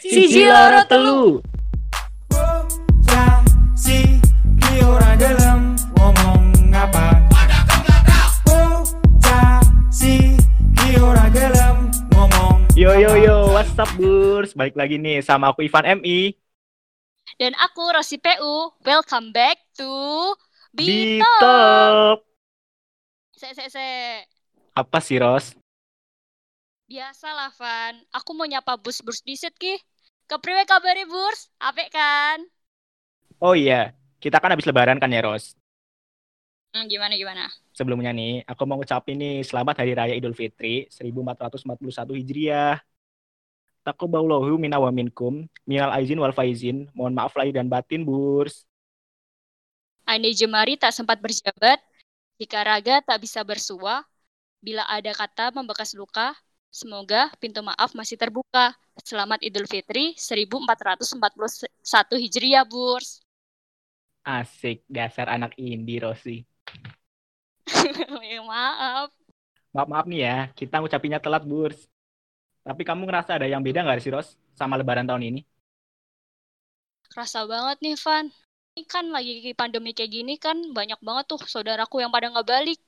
Siji loro telu. Bocah si ki ora gelem ngomong apa Bocah si ki ora gelem ngomong Yo yo yo, what's up Burs? Balik lagi nih sama aku Ivan MI Dan aku Rosi PU. Welcome back to di Bito. top. Se se se. Apa sih Ros? Biasa lah Van. Aku mau nyapa bus-bus diset ki. Kepriwe kabari burs? Apik kan? Oh iya, kita kan habis lebaran kan ya Ros? Hmm, gimana gimana? Sebelumnya nih, aku mau ngucapin nih selamat Hari Raya Idul Fitri 1441 Hijriah. Takobaulahu minna wa minkum, minal aizin wal faizin. Mohon maaf lahir dan batin, Burs. Andai jemari tak sempat berjabat, jika raga tak bisa bersua, bila ada kata membekas luka, semoga pintu maaf masih terbuka. Selamat Idul Fitri 1441 Hijriah, Burs. Asik, dasar anak indie, Rosi. Ya, Maaf. Maaf-maaf nih ya, kita ngucapinnya telat, Burs. Tapi kamu ngerasa ada yang beda nggak sih, Ros, sama lebaran tahun ini? Kerasa banget nih, Van. Ini kan lagi pandemi kayak gini kan banyak banget tuh saudaraku yang pada nggak balik.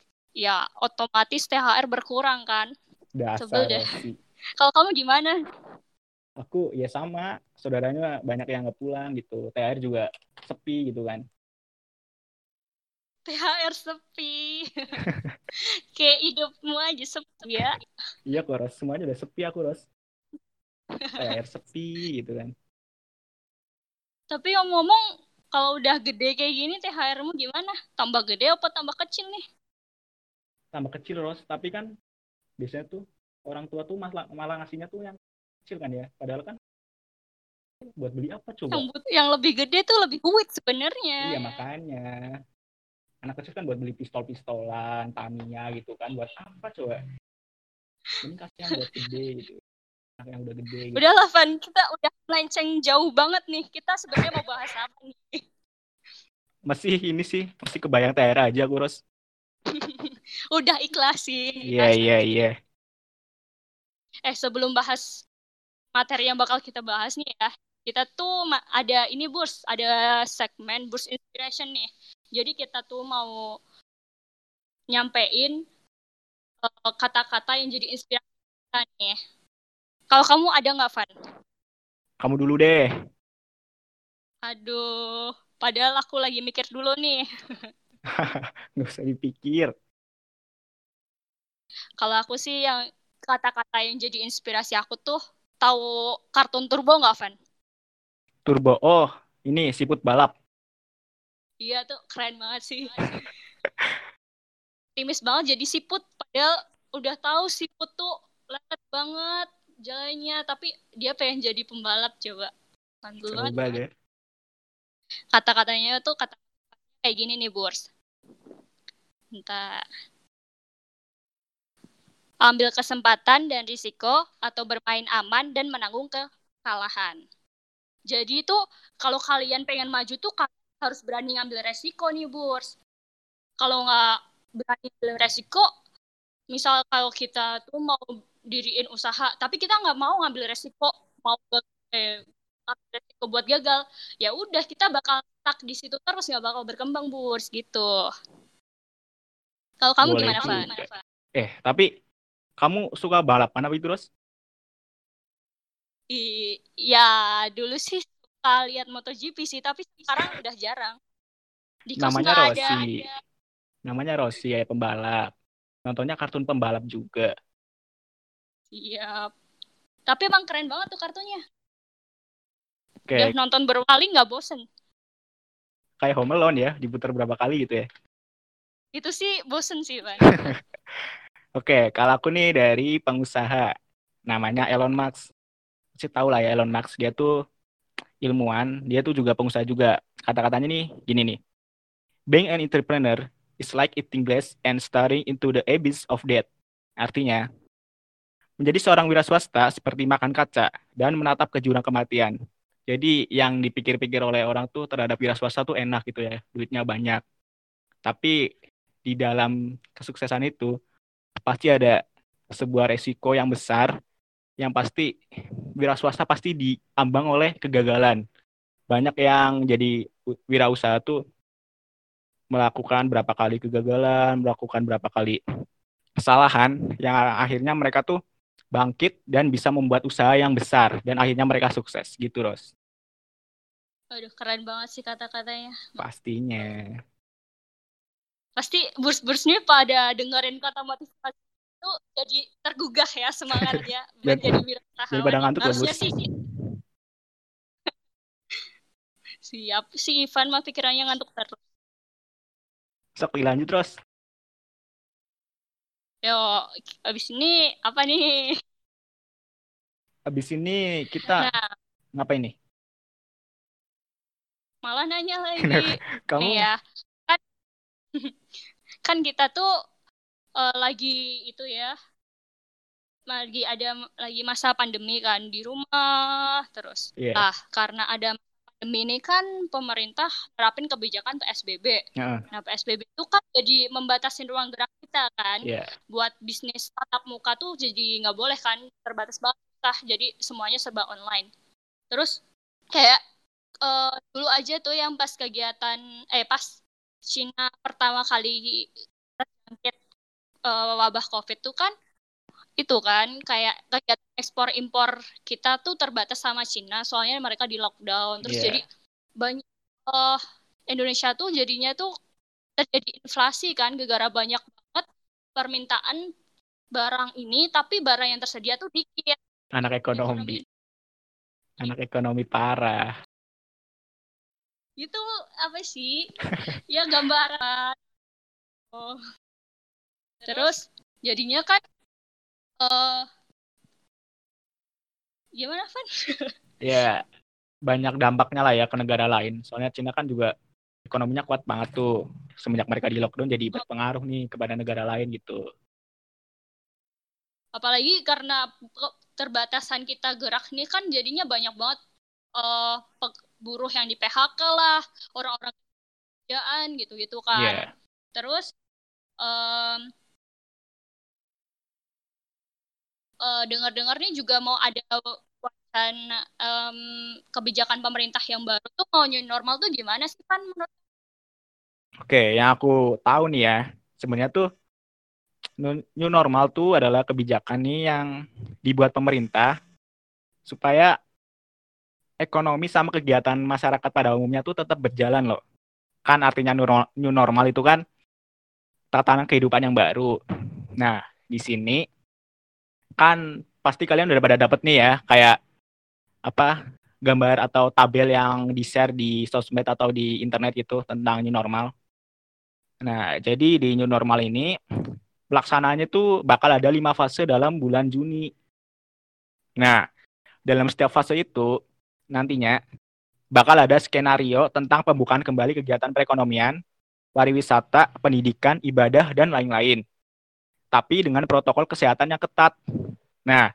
Ya, otomatis THR berkurang kan. Dasar, Sebel deh. Kalau kamu gimana? Aku ya sama, saudaranya banyak yang nggak pulang gitu. THR juga sepi gitu kan. THR sepi. kayak hidupmu aja sepi ya. Iya kok, Ros. Semuanya udah sepi aku, Ros. THR sepi gitu kan. Tapi ngomong kalau udah gede kayak gini THR-mu gimana? Tambah gede apa tambah kecil nih? Tambah kecil, Ros. Tapi kan biasanya tuh orang tua tuh malah, malah ngasihnya tuh yang kecil kan ya. Padahal kan buat beli apa coba? Yang, yang lebih gede tuh lebih duit sebenarnya. Iya makanya anak kecil kan buat beli pistol-pistolan, Tamiya gitu kan buat apa coba? Ini kasih yang buat gede gitu. Anak yang udah gede gitu. Udahlah Van, kita udah melenceng jauh banget nih. Kita sebenarnya mau bahas apa nih? Masih ini sih, masih kebayang THR aja aku, Ros. Udah ikhlasin. Iya, iya, iya. Eh sebelum bahas materi yang bakal kita bahas nih ya, kita tuh ada ini burs, ada segmen burs inspiration nih. Jadi kita tuh mau nyampein eh, kata-kata yang jadi inspirasi kita nih. Kalau kamu ada nggak Van? Kamu dulu deh. Aduh, padahal aku lagi mikir dulu nih. Nggak usah dipikir. Kalau aku sih yang kata-kata yang jadi inspirasi aku tuh tahu kartun Turbo nggak Van? Turbo. Oh, ini siput balap. Iya tuh keren banget sih. Timis banget jadi siput padahal udah tahu siput tuh lelet banget jalannya tapi dia pengen jadi pembalap coba. Mantul banget. Coba deh. Kata-katanya tuh kata kayak gini nih Burs. Bentar. Ambil kesempatan dan risiko atau bermain aman dan menanggung kekalahan. Jadi itu kalau kalian pengen maju tuh kalian harus berani ngambil resiko nih Burs. Kalau nggak berani ngambil resiko, misal kalau kita tuh mau diriin usaha, tapi kita nggak mau ngambil resiko, mau eh, resiko buat gagal, ya udah kita bakal stuck di situ terus nggak bakal berkembang Burs gitu. Kalau kamu Boleh gimana juga. Eh, tapi kamu suka balapan apa itu, Ros? I- ya dulu sih suka lihat MotoGP sih, tapi sekarang udah jarang. Di Namanya nggak ada. Rossi. Namanya Rossi ya, pembalap. Nontonnya kartun pembalap juga. Iya. Tapi emang keren banget tuh kartunya. Oke, Udah nonton berkali nggak bosen. kayak Home Alone ya, diputar berapa kali gitu ya. Itu sih bosen sih, Van. Oke, kalau aku nih dari pengusaha. Namanya Elon Musk. Pasti tahu lah ya Elon Musk. Dia tuh ilmuwan, dia tuh juga pengusaha juga. Kata-katanya nih, gini nih. Being an entrepreneur is like eating glass and staring into the abyss of death. Artinya, menjadi seorang wira swasta seperti makan kaca dan menatap ke jurang kematian. Jadi yang dipikir-pikir oleh orang tuh terhadap wira swasta tuh enak gitu ya, duitnya banyak. Tapi di dalam kesuksesan itu pasti ada sebuah resiko yang besar yang pasti wira swasta pasti diambang oleh kegagalan. Banyak yang jadi wirausaha tuh melakukan berapa kali kegagalan, melakukan berapa kali kesalahan yang akhirnya mereka tuh bangkit dan bisa membuat usaha yang besar dan akhirnya mereka sukses gitu, Ros. Aduh, keren banget sih kata-katanya. Pastinya. Pasti burs-bursnya pada dengerin kata motivasi itu jadi tergugah ya semangatnya Dan- jadi wirausahawan. daripada ngantuk ya, Harusnya sih siap si Ivan mah pikirannya ngantuk terus. Sok dilanjut terus. Yo, abis ini apa nih? Habis ini kita Nah, ngapain nih? malah nanya lagi. Kamu Nih ya, kan, kita tuh eh, lagi itu ya, lagi ada lagi masa pandemi kan di rumah terus. Iya. Ah, karena ada pandemi ini kan pemerintah terapin kebijakan PSBB. Heeh. Nah, PSBB itu kan jadi membatasi ruang gerak kita kan. Iya. Buat bisnis tatap muka tuh jadi nggak boleh kan, terbatas banget. Nah, jadi semuanya serba online. Terus kayak eh, dulu aja tuh yang pas kegiatan eh pas Cina pertama kali terjangkit eh, wabah COVID tuh kan itu kan kayak kegiatan ekspor impor kita tuh terbatas sama Cina soalnya mereka di lockdown terus Iya. jadi banyak eh, Indonesia tuh jadinya tuh terjadi inflasi kan gara-gara banyak banget permintaan barang ini tapi barang yang tersedia tuh dikit Anak ekonomi. Anak ekonomi parah. Itu apa sih ya gambaran oh terus jadinya kan eh gimana Van? Ya, banyak dampaknya lah ya ke negara lain. Soalnya Cina kan juga ekonominya kuat banget tuh. Semenjak mereka di lockdown jadi berpengaruh nih kepada negara lain gitu. apalagi karena terbatasan kita gerak nih kan jadinya banyak banget pe- buruh yang di PHK lah orang-orang kerjaan gitu-gitu kan Iya. terus em eh, dengar-dengar nih juga mau ada wacana em, kebijakan pemerintah yang baru tuh mau new normal tuh gimana sih kan menurut Oke, yang aku tahu nih ya, sebenarnya tuh new normal tuh adalah kebijakan nih yang dibuat pemerintah supaya ekonomi sama kegiatan masyarakat pada umumnya tuh tetap berjalan loh. Kan artinya new nor- new normal itu kan tatanan kehidupan yang baru. Nah, di sini kan pasti kalian udah pada dapet nih ya, kayak apa gambar atau tabel yang di-share di sosmed atau di internet itu tentang new normal. Nah, jadi di new normal ini pelaksanaannya tuh bakal ada lima fase dalam bulan Juni. Nah, dalam setiap fase itu nantinya bakal ada skenario tentang pembukaan kembali kegiatan perekonomian, pariwisata, pendidikan, ibadah, dan lain-lain. Tapi dengan protokol kesehatan yang ketat. Nah,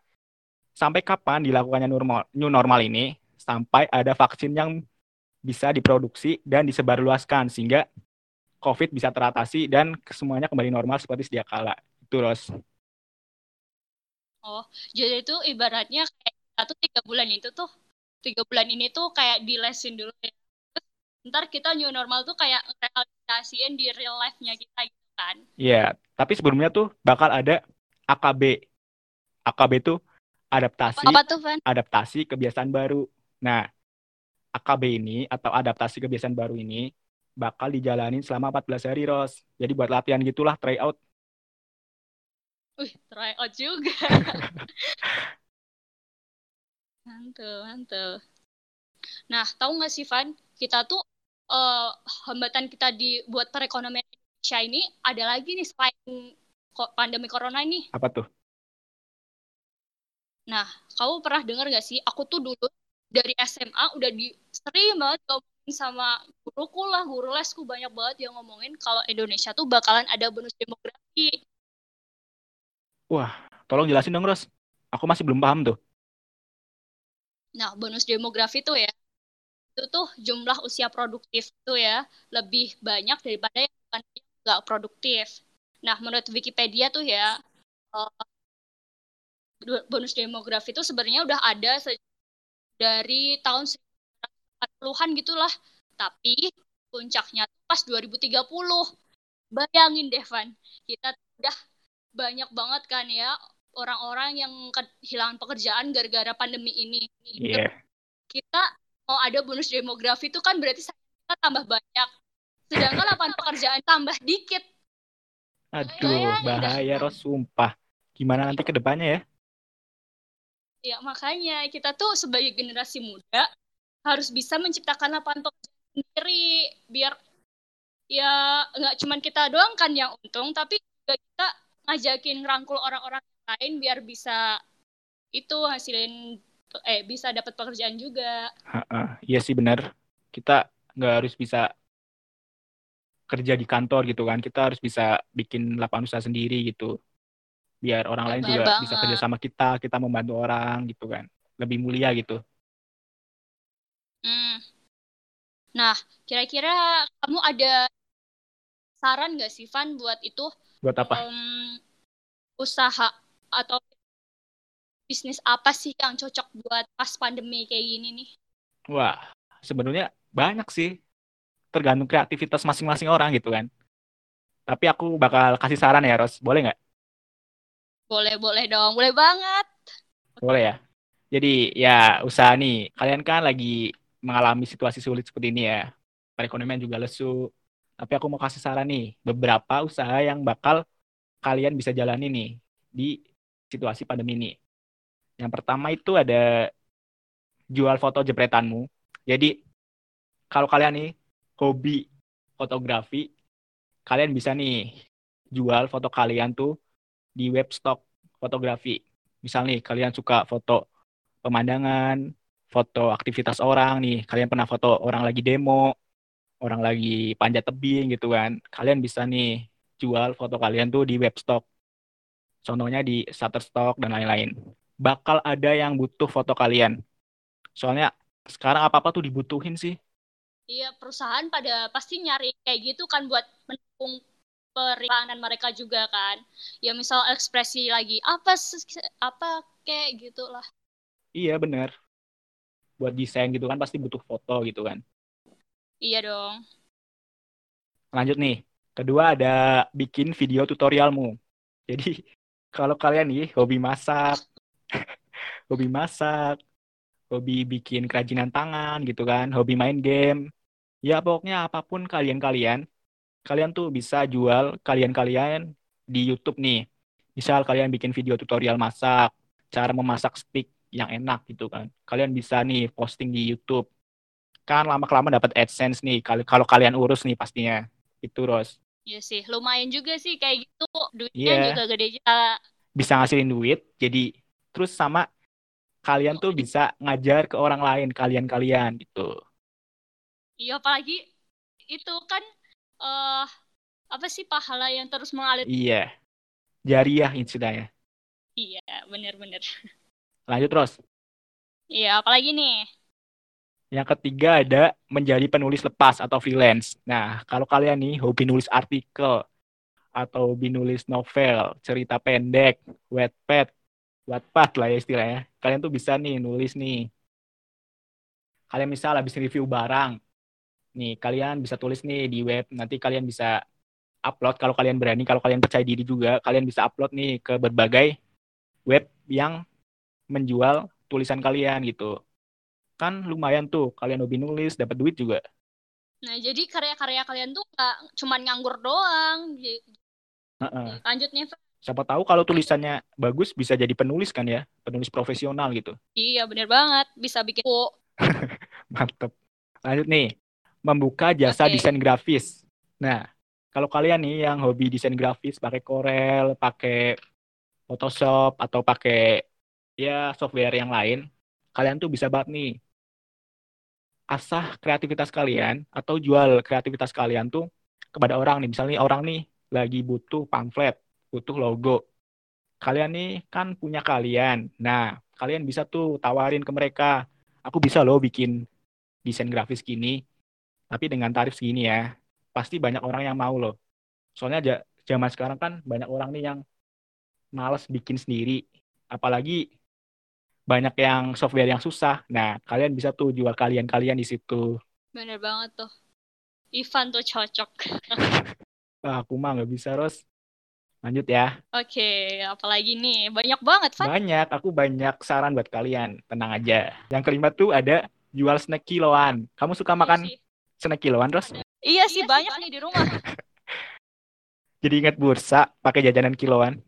sampai kapan dilakukannya normal, new normal ini? Sampai ada vaksin yang bisa diproduksi dan disebarluaskan sehingga COVID bisa teratasi dan semuanya kembali normal seperti sedia kala. Itu, Ros. jadi itu ibaratnya kayak tuh tiga bulan itu tuh tiga bulan ini tuh kayak dilesin dulu ya terus ntar kita new normal tuh kayak realisasiin di real life-nya kita gitu kan Iya, tapi sebelumnya tuh bakal ada AKB. AKB itu adaptasi apa tuh Van? adaptasi kebiasaan baru. Nah, AKB ini atau adaptasi kebiasaan baru ini bakal dijalanin selama 14 hari, Ros. Jadi buat latihan gitulah, try out. Wih, try out juga. Mantul, mantul. Nah, tahu nggak sih, Van? Kita tuh eh, hambatan kita di buat perekonomian Indonesia ini ada lagi nih selain pandemi corona ini. Apa tuh? Nah, kamu pernah dengar nggak sih? Aku tuh dulu dari SMA udah di sering banget ngomongin sama guruku lah, guru lesku banyak banget yang ngomongin kalau Indonesia tuh bakalan ada bonus demografi. Tolong jelasin dong, Ros. Aku masih belum paham tuh. Nah, bonus demografi tuh ya, itu tuh jumlah usia produktif tuh ya, lebih banyak daripada yang bukan nggak produktif. Nah, menurut Wikipedia tuh ya, eh, bonus demografi itu sebenarnya udah ada dari tahun 40-an gitulah. Tapi puncaknya pas 2030. Bayangin Devan, kita udah banyak banget kan ya orang-orang yang kehilangan pekerjaan gara-gara pandemi ini. Iya. Kita mau ada bonus demografi itu kan berarti kita tambah banyak. Sedangkan lapangan pekerjaan tambah dikit. Aduh, Bayangin dah. bahaya Ros, sumpah. Gimana nanti ke depannya ya? Ya makanya kita tuh sebagai generasi muda harus bisa menciptakan lapangan pekerjaan sendiri biar ya nggak cuman kita doang kan yang untung tapi juga kita ngajakin rangkul orang-orang lain biar bisa itu hasilin eh bisa dapat pekerjaan juga. Ha-ha, Iya sih benar. Kita nggak harus bisa kerja di kantor gitu kan. Kita harus bisa bikin lapangan usaha sendiri gitu. Biar orang lain Benar juga bisa kerja sama kita, kita membantu orang gitu kan. Lebih mulia gitu. Hmm. Nah, kira-kira kamu ada saran nggak sih Van buat itu Buat apa? em, usaha atau bisnis apa sih yang cocok buat pas pandemi kayak gini nih? Wah, sebenarnya banyak sih. Tergantung kreativitas masing-masing orang gitu kan. Tapi aku bakal kasih saran ya, Ros. Boleh nggak? Boleh, boleh dong. Boleh banget. Boleh ya. Jadi ya usaha nih, kalian kan lagi mengalami situasi sulit seperti ini ya. Perekonomian juga lesu. Tapi aku mau kasih saran nih, beberapa usaha yang bakal kalian bisa jalani nih di situasi pandemi ini. Yang pertama itu ada jual foto jepretanmu. Jadi kalau kalian nih hobi fotografi, kalian bisa nih jual foto kalian tuh di web stock fotografi. Misal nih kalian suka foto pemandangan, foto aktivitas orang nih, kalian pernah foto orang lagi demo, orang lagi panjat tebing gitu kan. Kalian bisa nih jual foto kalian tuh di web stock. Contohnya di Shutterstock dan lain-lain. Bakal ada yang butuh foto kalian. Soalnya sekarang apa-apa tuh dibutuhin sih. Iya, perusahaan pada pasti nyari kayak gitu kan buat mendukung periklanan mereka juga kan. Ya misal ekspresi lagi apa apa kayak gitulah. Iya bener. Buat desain gitu kan pasti butuh foto gitu kan. Iya dong. Lanjut nih. Kedua ada bikin video tutorialmu. Jadi kalau kalian nih hobi masak, hobi masak, hobi bikin kerajinan tangan gitu kan, hobi main game, ya pokoknya apa pun kalian-kalian, kalian tuh bisa jual kalian-kalian di YouTube nih. Misal kalian bikin video tutorial masak, cara memasak steak yang enak gitu kan. Kalian bisa nih posting di YouTube. Kan lama-kelamaan dapat AdSense nih kalau kalau kalian urus nih pastinya. Itu Ros. Iya sih, lumayan juga sih kayak gitu. Duitnya Iya. juga gede juga. bisa ngasilin duit jadi terus sama kalian tuh bisa ngajar ke orang lain kalian-kalian gitu Iya, apalagi itu kan eh apa sih pahala yang terus mengalir. iya jariah istilahnya Iya, bener-bener. lanjut terus Iya, apalagi nih? Yang ketiga ada menjadi penulis lepas atau freelance. Nah kalau kalian nih hobi nulis artikel atau hobi nulis novel cerita pendek Wattpad Wattpad lah ya istilahnya. Kalian tuh bisa nih nulis nih. Kalian misal habis review barang nih kalian bisa tulis nih di web. Nanti kalian bisa upload. Kalau kalian berani kalau kalian percaya diri juga kalian bisa upload nih ke berbagai web yang menjual tulisan kalian gitu kan lumayan tuh kalian hobi nulis dapat duit juga Nah, jadi karya-karya kalian tuh nggak cuman nganggur doang. J- Heeh. Lanjut nih, Fer. siapa tahu kalau tulisannya bagus bisa jadi penulis kan ya penulis profesional gitu Iya, bener banget. Bisa bikin buku. mantep lanjut nih membuka jasa Oke. desain grafis nah kalau kalian nih yang hobi desain grafis pakai Corel pakai Photoshop atau pakai ya software yang lain kalian tuh bisa banget nih asah kreativitas kalian atau jual kreativitas kalian tuh kepada orang nih. Misalnya orang nih lagi butuh pamflet butuh logo. Kalian nih kan punya kalian. Nah kalian bisa tuh tawarin ke mereka aku bisa loh bikin desain grafis gini tapi dengan tarif segini ya. Pasti banyak orang yang mau loh. Soalnya zaman sekarang kan banyak orang nih yang males bikin sendiri. Apalagi banyak yang software yang susah. Nah, kalian bisa tuh jual kalian-kalian di situ. Bener banget tuh. Ivan tuh cocok. Wah, aku mah nggak bisa, Ros. Lanjut ya. Oke, apalagi nih? Banyak banget, Van. Banyak, aku banyak saran buat kalian. Tenang aja. Yang kelima tuh ada jual snack kiloan. Kamu suka makan Iya sih, snack kiloan, Ros? Iya sih, banyak nih di rumah. Jadi ingat bursa pakai jajanan kiloan.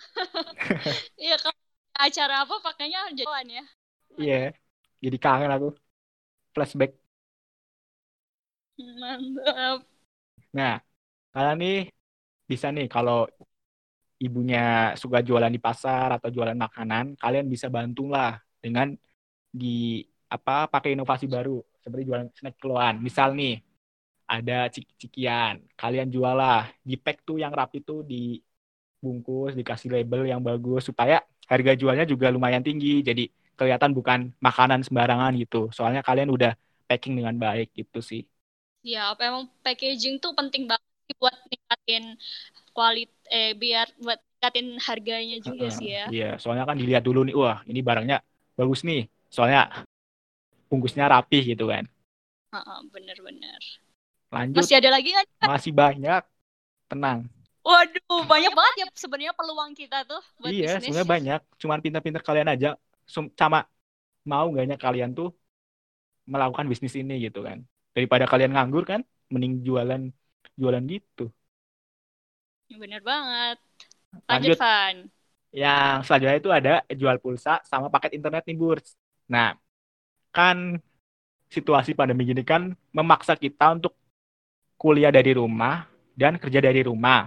Acara apa pakainya jalan ya. Iya. Jadi kangen aku. Flashback. Mantap. Nah, kalian nih bisa nih kalau ibunya suka jualan di pasar atau jualan makanan, kalian bisa bantulah dengan di apa pakai inovasi baru seperti jualan snack kiloan. Misal nih ada ciki-cikian, kalian jualah di pack tuh yang rapi tuh dibungkus, dikasih label yang bagus supaya harga jualnya juga lumayan tinggi. Jadi kelihatan bukan makanan sembarangan gitu. Soalnya kalian udah packing dengan baik gitu sih. Ya, apa emang packaging tuh penting banget buat ningkatin kualit eh biar buat ningkatin harganya juga Heeh, sih ya. Iya, soalnya kan dilihat dulu nih, wah ini barangnya bagus nih. Soalnya bungkusnya rapi gitu kan. Heeh, bener-bener. Lanjut, Masih ada lagi nggak? masih banyak. Tenang. Waduh, banyak banget ya sebenarnya peluang kita tuh buat iya, bisnis. sebenarnya banyak. Cuman pintar-pintar kalian aja. Sama mau gaknya kalian tuh melakukan bisnis ini gitu kan. Daripada kalian nganggur kan, mending jualan jualan gitu. Bener banget. Lanjut, Lanjut, Van. yang selanjutnya itu ada jual pulsa sama paket internet nih, Burs. Nah, kan situasi pandemi gini kan memaksa kita untuk kuliah dari rumah dan kerja dari rumah.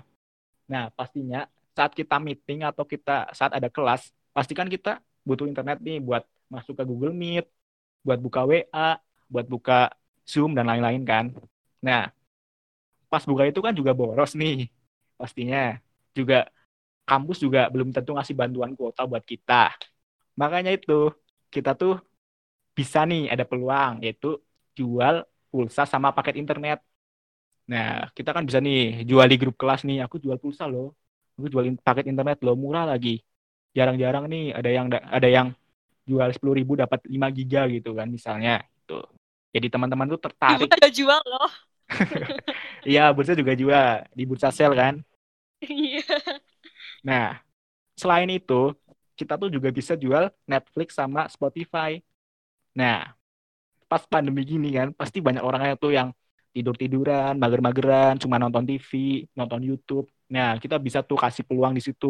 Nah, pastinya saat kita meeting atau kita saat ada kelas, pastikan kita butuh internet nih buat masuk ke Google Meet, buat buka WA, buat buka Zoom dan lain-lain kan. Nah, pas buka itu kan juga boros nih. Pastinya juga kampus juga belum tentu ngasih bantuan kuota buat kita. Makanya itu kita tuh bisa nih ada peluang yaitu jual pulsa sama paket internet. Nah, kita kan bisa nih jual di grup kelas nih, aku jual pulsa loh. Aku jual paket internet loh, murah lagi. Jarang-jarang nih ada yang da- ada yang jual 10.000 dapat 5 giga gitu kan misalnya itu. Jadi teman-teman tuh Ibu tertarik. ada jual loh. Iya, bursa juga jual di bursa sel kan. Iya. Nah, selain itu, kita tuh juga bisa jual Netflix sama Spotify. Nah, pas pandemi gini kan, pasti banyak orang yang tuh yang tidur-tiduran, mager-mageran, cuma nonton TV, nonton YouTube. Nah, kita bisa tuh kasih peluang di situ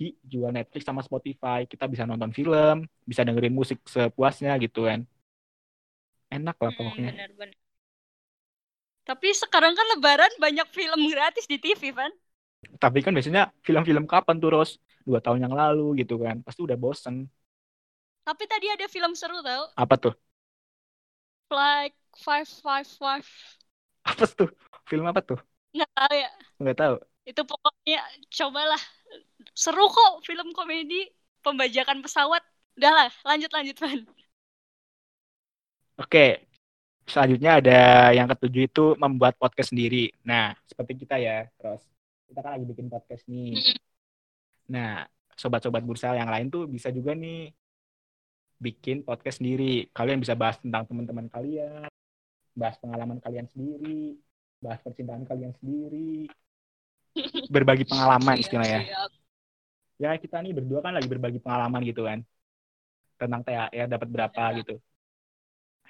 di jual Netflix sama Spotify. Kita bisa nonton film, bisa dengerin musik sepuasnya gitu kan. Enak lah Hmm, pokoknya. bener-bener. Tapi sekarang kan lebaran banyak film gratis di TV, Van. Tapi kan biasanya film-film kapan tuh, Ros? Dua tahun yang lalu gitu kan. Pasti udah bosen. Tapi tadi ada film seru tau. Apa tuh? Like Five Five Five. Apa tuh? Film apa tuh? Nggak tahu ya. Nggak tahu. Itu pokoknya cobalah. Seru kok film komedi. Pembajakan pesawat. Udah lah, lanjut lanjut, Van. Oke, selanjutnya ada yang ketujuh itu membuat podcast sendiri. Nah, seperti kita ya, terus kita kan lagi bikin podcast nih. Nah, sobat-sobat bursa yang lain tuh bisa juga nih bikin podcast sendiri. Kalian bisa bahas tentang teman-teman kalian, bahas pengalaman kalian sendiri, bahas percintaan kalian sendiri, berbagi pengalaman istilahnya. Ya kita nih berdua kan lagi berbagi pengalaman gitu kan, tentang THR dapat berapa gitu.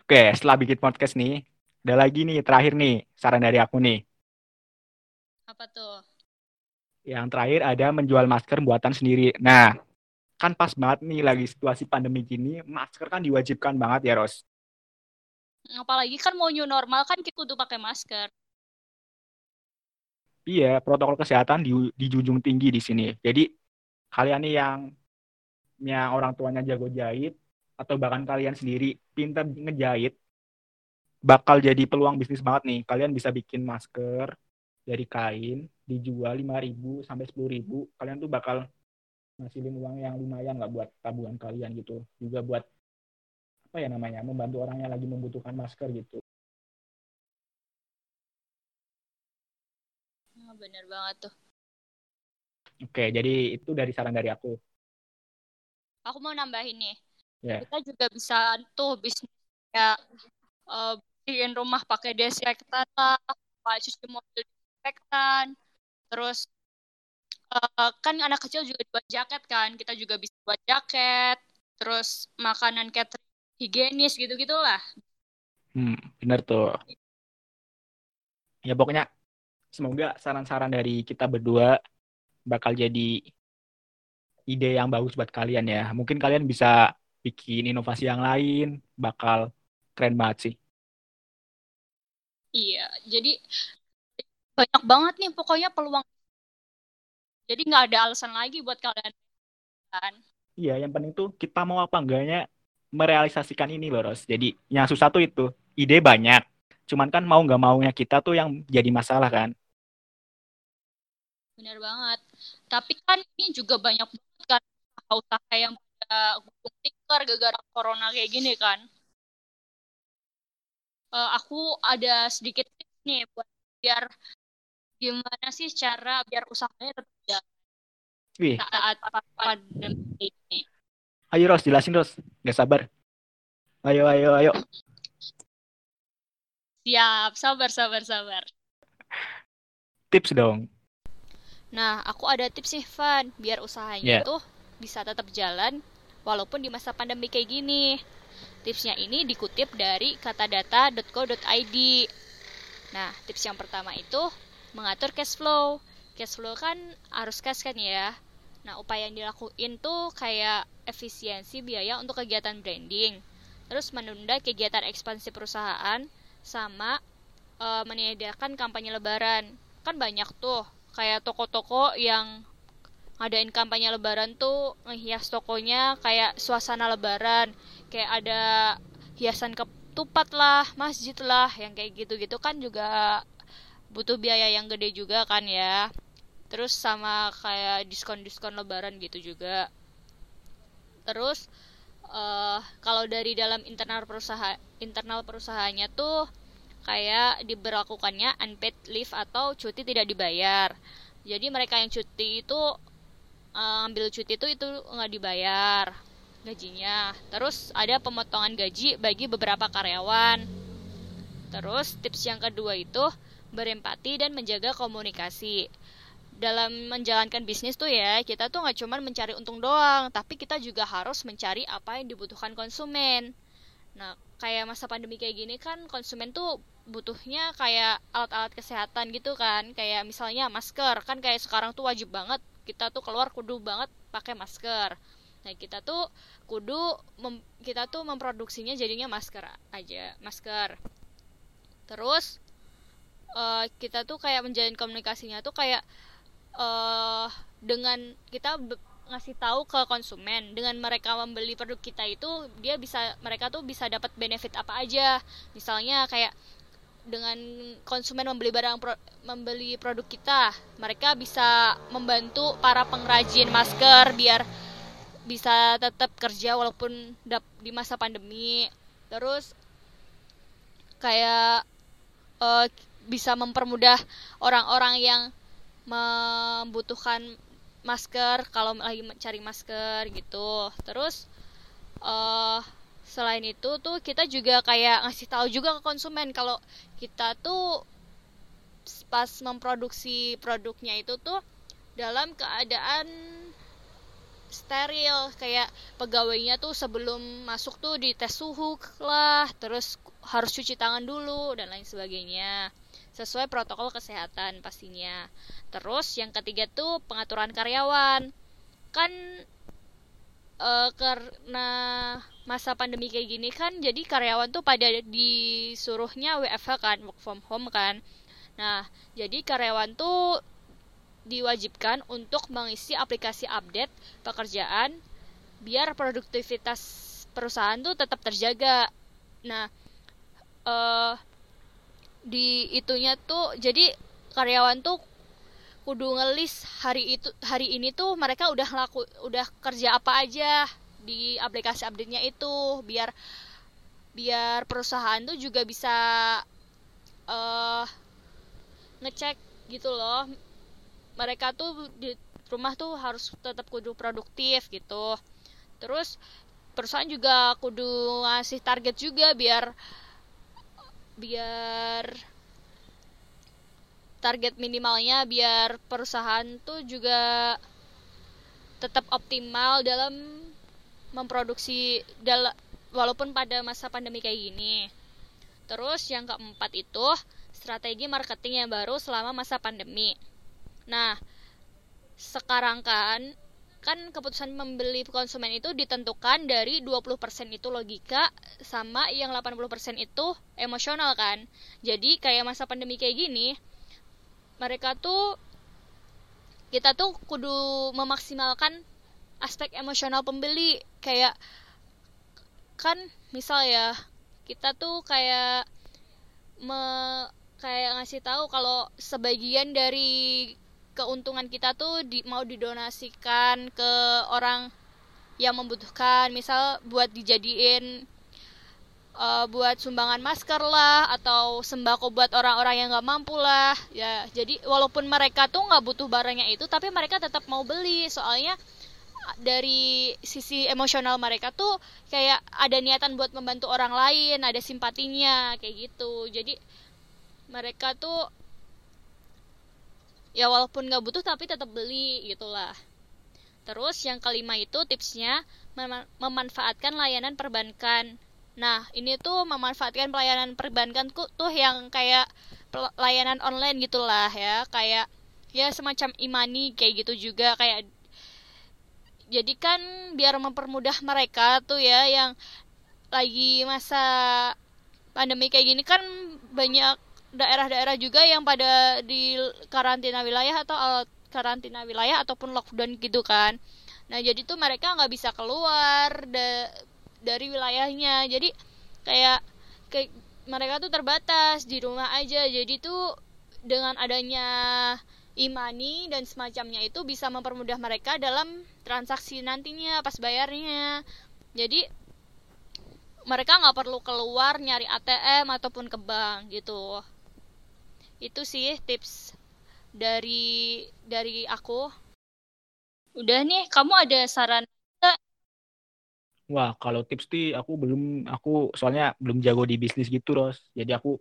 Oke, setelah bikin podcast nih, ada lagi nih terakhir nih saran dari aku nih. Apa tuh? Yang terakhir ada menjual masker buatan sendiri. Nah, kan pas banget nih lagi situasi pandemi gini, masker kan diwajibkan banget ya, Ros. Apalagi kan mau new normal kan kita kudu pakai masker. Iya, protokol kesehatan di, dijunjung tinggi di sini. Jadi, kalian nih yang yang orang tuanya jago jahit atau bahkan kalian sendiri pintar ngejahit bakal jadi peluang bisnis banget nih. Kalian bisa bikin masker dari kain dijual 5.000 sampai 10.000. Kalian tuh bakal ngasilin uang yang lumayan nggak buat tabungan kalian gitu. Juga buat apa ya namanya? membantu orang yang lagi membutuhkan masker gitu. Ah, bener banget tuh. Oke, jadi itu dari saran dari aku. aku mau nambahin nih. Ya. Kita juga bisa tuh bisnis kayak eh, bikin rumah pakai desinfektan lah, pakai cuci mobil desinfektan. Terus eh, kan anak kecil juga buat jaket kan, kita juga bisa buat jaket. Terus makanan catering higienis gitu-gitulah. Hmm, bener tuh. Ya pokoknya semoga saran-saran dari kita berdua bakal jadi ide yang bagus buat kalian ya. Mungkin kalian bisa bikin inovasi yang lain, bakal keren banget sih. Iya, jadi banyak banget nih pokoknya peluang. Jadi nggak ada alasan lagi buat kalian kan. Iya, yang penting tuh kita mau apa enggaknya merealisasikan ini loh, Ros. Jadi yang susah tuh itu, ide banyak. Cuman kan mau nggak maunya kita tuh yang jadi masalah kan. Bener banget. Tapi kan ini juga banyak banget kan usaha-usaha yang pada gulung tikar gara-gara corona kayak gini kan. Eh, aku ada sedikit tips nih buat biar gimana sih cara biar usahanya tetap jalan Wih, saat pandemi. Ayo Ros, jelasin Ros. Nggak sabar. Ayo, ayo, ayo. Siap, sabar, sabar, sabar. Tips dong. Nah, aku ada tips nih, Van, biar usahanya Yeah. tuh bisa tetap jalan walaupun di masa pandemi kayak gini. Tipsnya ini dikutip dari katadata.co.id. Nah, tips yang pertama itu mengatur cash flow. Cash flow kan harus cash kan ya. Nah, upaya yang dilakuin tuh kayak efisiensi biaya untuk kegiatan branding, terus menunda kegiatan ekspansi perusahaan, sama eh, menyediakan kampanye lebaran. Kan banyak tuh kayak toko-toko yang ngadain kampanye lebaran tuh ngehias tokonya kayak suasana lebaran. Kayak ada hiasan ketupat lah masjid lah yang kayak gitu-gitu kan juga butuh biaya yang gede juga kan ya terus sama kayak diskon-diskon lebaran gitu juga terus eh kalau dari dalam internal perusahaan internal perusahaannya tuh kayak diberlakukannya unpaid leave atau cuti tidak dibayar. Jadi mereka yang cuti itu eh, ambil cuti itu itu nggak dibayar gajinya. Terus ada pemotongan gaji bagi beberapa karyawan. Terus tips yang kedua itu berempati dan menjaga komunikasi. Dalam menjalankan bisnis tuh ya, kita tuh nggak cuma mencari untung doang, tapi kita juga harus mencari apa yang dibutuhkan konsumen. Nah, kayak masa pandemi kayak gini kan konsumen tuh butuhnya kayak alat-alat kesehatan gitu kan kayak misalnya masker. Kan kayak sekarang tuh wajib banget kita tuh keluar kudu banget pakai masker. Nah kita tuh kudu kita tuh memproduksinya jadinya masker aja masker. Terus eh, kita tuh kayak menjalin komunikasinya tuh kayak eh dengan kita ngasih tahu ke konsumen dengan mereka membeli produk kita itu dia bisa mereka tuh bisa dapat benefit apa aja. Misalnya kayak dengan konsumen membeli barang pro- membeli produk kita mereka bisa membantu para pengrajin masker biar bisa tetap kerja walaupun di masa pandemi. Terus kayak eh, bisa mempermudah orang-orang yang membutuhkan masker kalau lagi cari masker gitu. Terus eh selain itu tuh kita juga kayak ngasih tahu juga ke konsumen kalau kita tuh pas memproduksi produknya itu tuh dalam keadaan steril. Kayak pegawainya tuh sebelum masuk tuh dites suhu lah terus harus cuci tangan dulu dan lain sebagainya sesuai protokol kesehatan pastinya. Terus yang ketiga tuh pengaturan karyawan. Kan eh, karena masa pandemi kayak gini kan jadi karyawan tuh pada disuruhnya WFH kan work from home kan. Nah jadi karyawan tuh diwajibkan untuk mengisi aplikasi update pekerjaan biar produktivitas perusahaan tuh tetap terjaga. Nah eh di itunya tuh jadi karyawan tuh kudu ngelis hari itu hari ini tuh mereka udah laku udah kerja apa aja di aplikasi update-nya itu biar biar perusahaan tuh juga bisa eh ngecek gitu loh. Mereka tuh di rumah tuh harus tetap kudu produktif gitu. Terus perusahaan juga kudu ngasih target juga biar biar target minimalnya biar perusahaan tuh juga tetap optimal dalam memproduksi dal walaupun pada masa pandemi kayak gini. Terus yang keempat itu strategi marketing yang baru selama masa pandemi. Nah, sekarang kan kan keputusan membeli konsumen itu ditentukan dari 20% itu logika sama yang 80% itu emosional kan. Jadi kayak masa pandemi kayak gini, mereka tuh kita tuh kudu memaksimalkan aspek emosional pembeli kayak kan misal ya kita tuh kayak me kayak ngasih tahu kalau sebagian dari keuntungan kita tuh di, mau didonasikan ke orang yang membutuhkan. Misal buat dijadiin uh, buat sumbangan masker lah atau sembako buat orang-orang yang nggak mampu lah. Ya jadi walaupun mereka tuh nggak butuh barangnya itu tapi mereka tetap mau beli. Soalnya dari sisi emosional mereka tuh kayak ada niatan buat membantu orang lain ada simpatinya kayak gitu. Jadi mereka tuh ya walaupun nggak butuh tapi tetap beli gitulah. Terus yang kelima itu tipsnya mem memanfaatkan layanan perbankan. Nah ini tuh memanfaatkan pelayanan perbankan tuh yang kayak layanan online gitulah ya. Kayak ya semacam imani kayak gitu juga kayak jadi kan biar mempermudah mereka tuh ya yang lagi masa pandemi kayak gini kan banyak daerah-daerah juga yang pada di karantina wilayah atau karantina wilayah ataupun lockdown gitu kan. Nah jadi tuh mereka nggak bisa keluar da dari wilayahnya. Jadi kayak kayak mereka tuh terbatas di rumah aja. Jadi tuh dengan adanya imani dan semacamnya itu bisa mempermudah mereka dalam transaksi nantinya pas bayarnya. Jadi mereka nggak perlu keluar nyari ATM ataupun ke bank gitu itu sih tips dari dari aku udah nih kamu ada saran Wah, kalau tips sih aku belum, aku soalnya belum jago di bisnis gitu, Ros. Jadi aku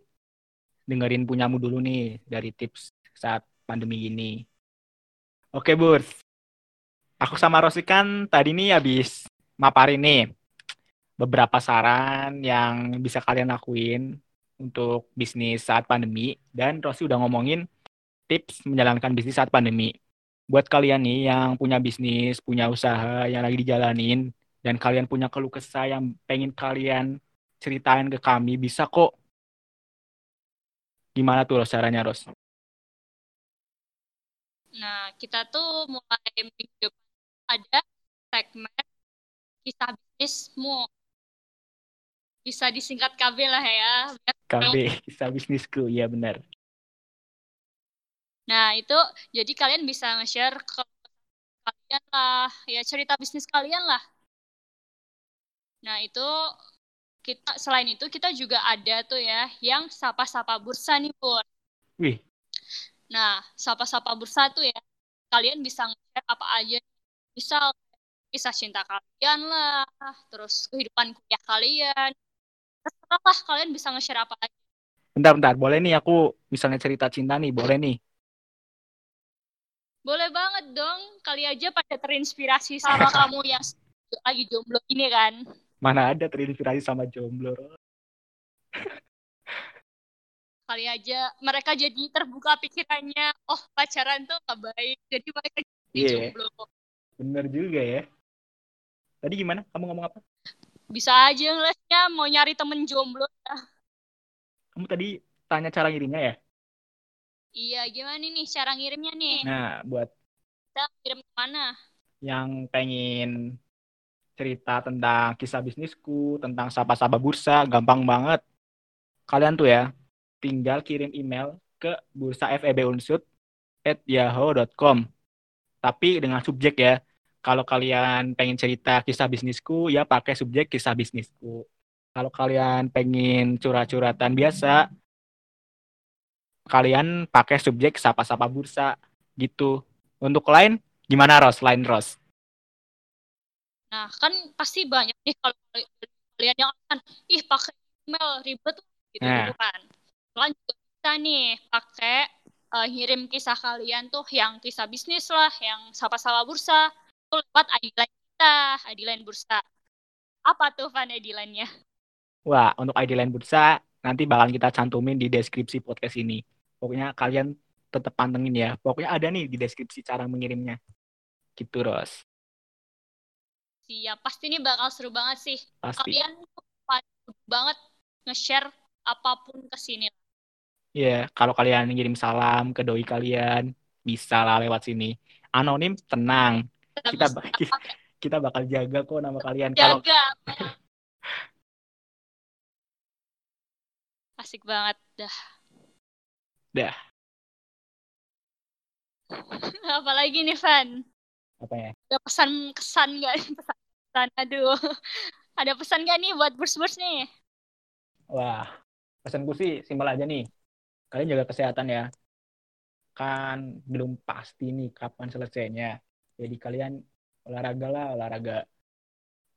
dengerin punyamu dulu nih dari tips saat pandemi ini. Oke, Burs. Aku sama Rosi kan tadi nih habis maparin nih beberapa saran yang bisa kalian lakuin untuk bisnis saat pandemi dan Rosi udah ngomongin tips menjalankan bisnis saat pandemi. Buat kalian nih yang punya bisnis, punya usaha yang lagi dijalanin dan kalian punya keluh kesah yang pengen kalian ceritain ke kami, bisa kok. Gimana tuh Ros caranya, Ros? Nah, kita tuh mulai minggu depan ada segmen kisah bisnismu bisa disingkat KB lah ya. KB, kisah bisnisku, iya benar. Nah, itu jadi kalian bisa nge-share ke kalian lah, ya cerita bisnis kalian lah. Nah, itu kita selain itu kita juga ada tuh ya yang sapa-sapa bursa nih, Pur. Wih. Nah, sapa-sapa bursa tuh ya kalian bisa nge-share apa aja. Misal kisah cinta kalian lah, terus kehidupan kuliah kalian, terserah lah kalian bisa nge-share apa aja. Bentar, bentar. Boleh nih aku misalnya cerita cinta nih, boleh nih. Boleh banget dong. Kali aja pada terinspirasi sama kamu yang lagi jomblo ini kan. Mana ada terinspirasi sama jomblo. Kali aja mereka jadi terbuka pikirannya, oh pacaran tuh gak baik. Jadi mereka jadi yeah. jomblo. Bener juga ya. Tadi gimana? Kamu ngomong apa? Bisa aja lesnya mau nyari temen jomblo ya. Kamu tadi tanya cara ngirimnya ya? Iya, gimana nih cara ngirimnya nih? Nah, buat kita kirim ke mana? Yang pengen cerita tentang kisah bisnisku, tentang sapa-sapa bursa, gampang banget. Kalian tuh ya, tinggal kirim email ke bursa FEB Unsut at yahoo.com. Tapi dengan subjek ya, kalau kalian pengen cerita kisah bisnisku, ya pakai subjek kisah bisnisku. Kalau kalian pengen curhat-curhatan biasa, kalian pakai subjek sapa-sapa bursa gitu. Untuk lain, gimana Ros? Lain Ros? Nah, kan pasti banyak nih kalau kalian yang akan ih pakai email ribet gitu, Nah. gitu kan. Kalian juga bisa nih pakai eh, ngirim kisah kalian tuh yang kisah bisnis lah, yang sapa-sapa bursa tuh lewat ID line kita, ID line bursa. Apa tuh Van ID line-nya? Wah, untuk ID Line Bursa nanti bakal kita cantumin di deskripsi podcast ini. Pokoknya kalian tetap pantengin ya. Pokoknya ada nih di deskripsi cara mengirimnya. Gitu, Ros. Siap, pasti ini bakal seru banget sih. Pasti. Kalian banget nge-share apa pun ke sini. Iya, kalau kalian ngirim salam ke doi kalian, bisa lah lewat sini. Anonim, tenang. Kita, kita bakal jaga kok nama kalian. Kalau jaga. Asik banget dah. Dah. Apalagi nih Van? apa ya? Ada pesan kesan nggak? Pesan kesan, aduh. Ada pesan nggak nih buat burs-burs nih? Wah, pesanku sih simpel aja nih. Kalian jaga kesehatan ya. Kan belum pasti nih kapan selesainya. Jadi kalian olahraga lah, olahraga.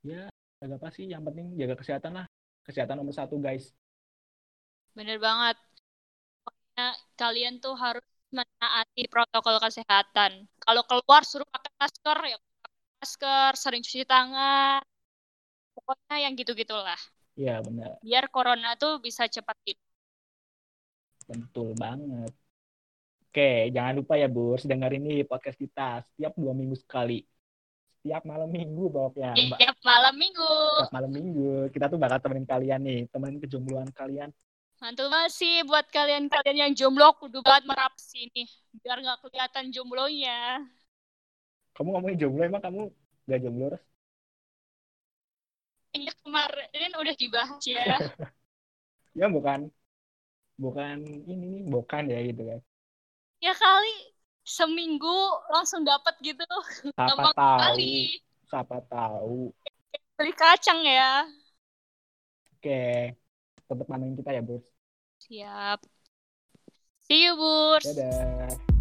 Ya, olahraga apa sih? Yang penting jaga kesehatan lah. Kesehatan nomor satu, guys. Bener banget. Pokoknya kalian tuh harus menaati protokol kesehatan. Kalau keluar suruh pakai masker, ya pakai masker, sering cuci tangan. Pokoknya yang gitu-gitulah. Iya, benar. Biar corona tuh bisa cepat hilang. Betul banget. Oke, jangan lupa ya, Burs. Dengerin nih podcast kita setiap dua minggu sekali. Setiap malam minggu, pokoknya. Mbak. Tiap malam minggu. Setiap malam minggu. Kita tuh bakal temenin kalian nih. Temenin kejombloan kalian. Mantul banget sih buat kalian-kalian yang jomblo kudu banget merap sini biar nggak kelihatan jomblonya. Kamu ngomongin jomblo, emang kamu gak jomblo, Ros? Ini kemarin udah dibahas ya. Ya bukan bukan ini nih bukan ya gitu kan. Ya kali seminggu langsung dapat gitu. Siapa tahu, kali. siapa tahu. Beli kacang ya. Oke, tetap pantengin kita ya, Bos. Siap. See you, Burs. Dadah.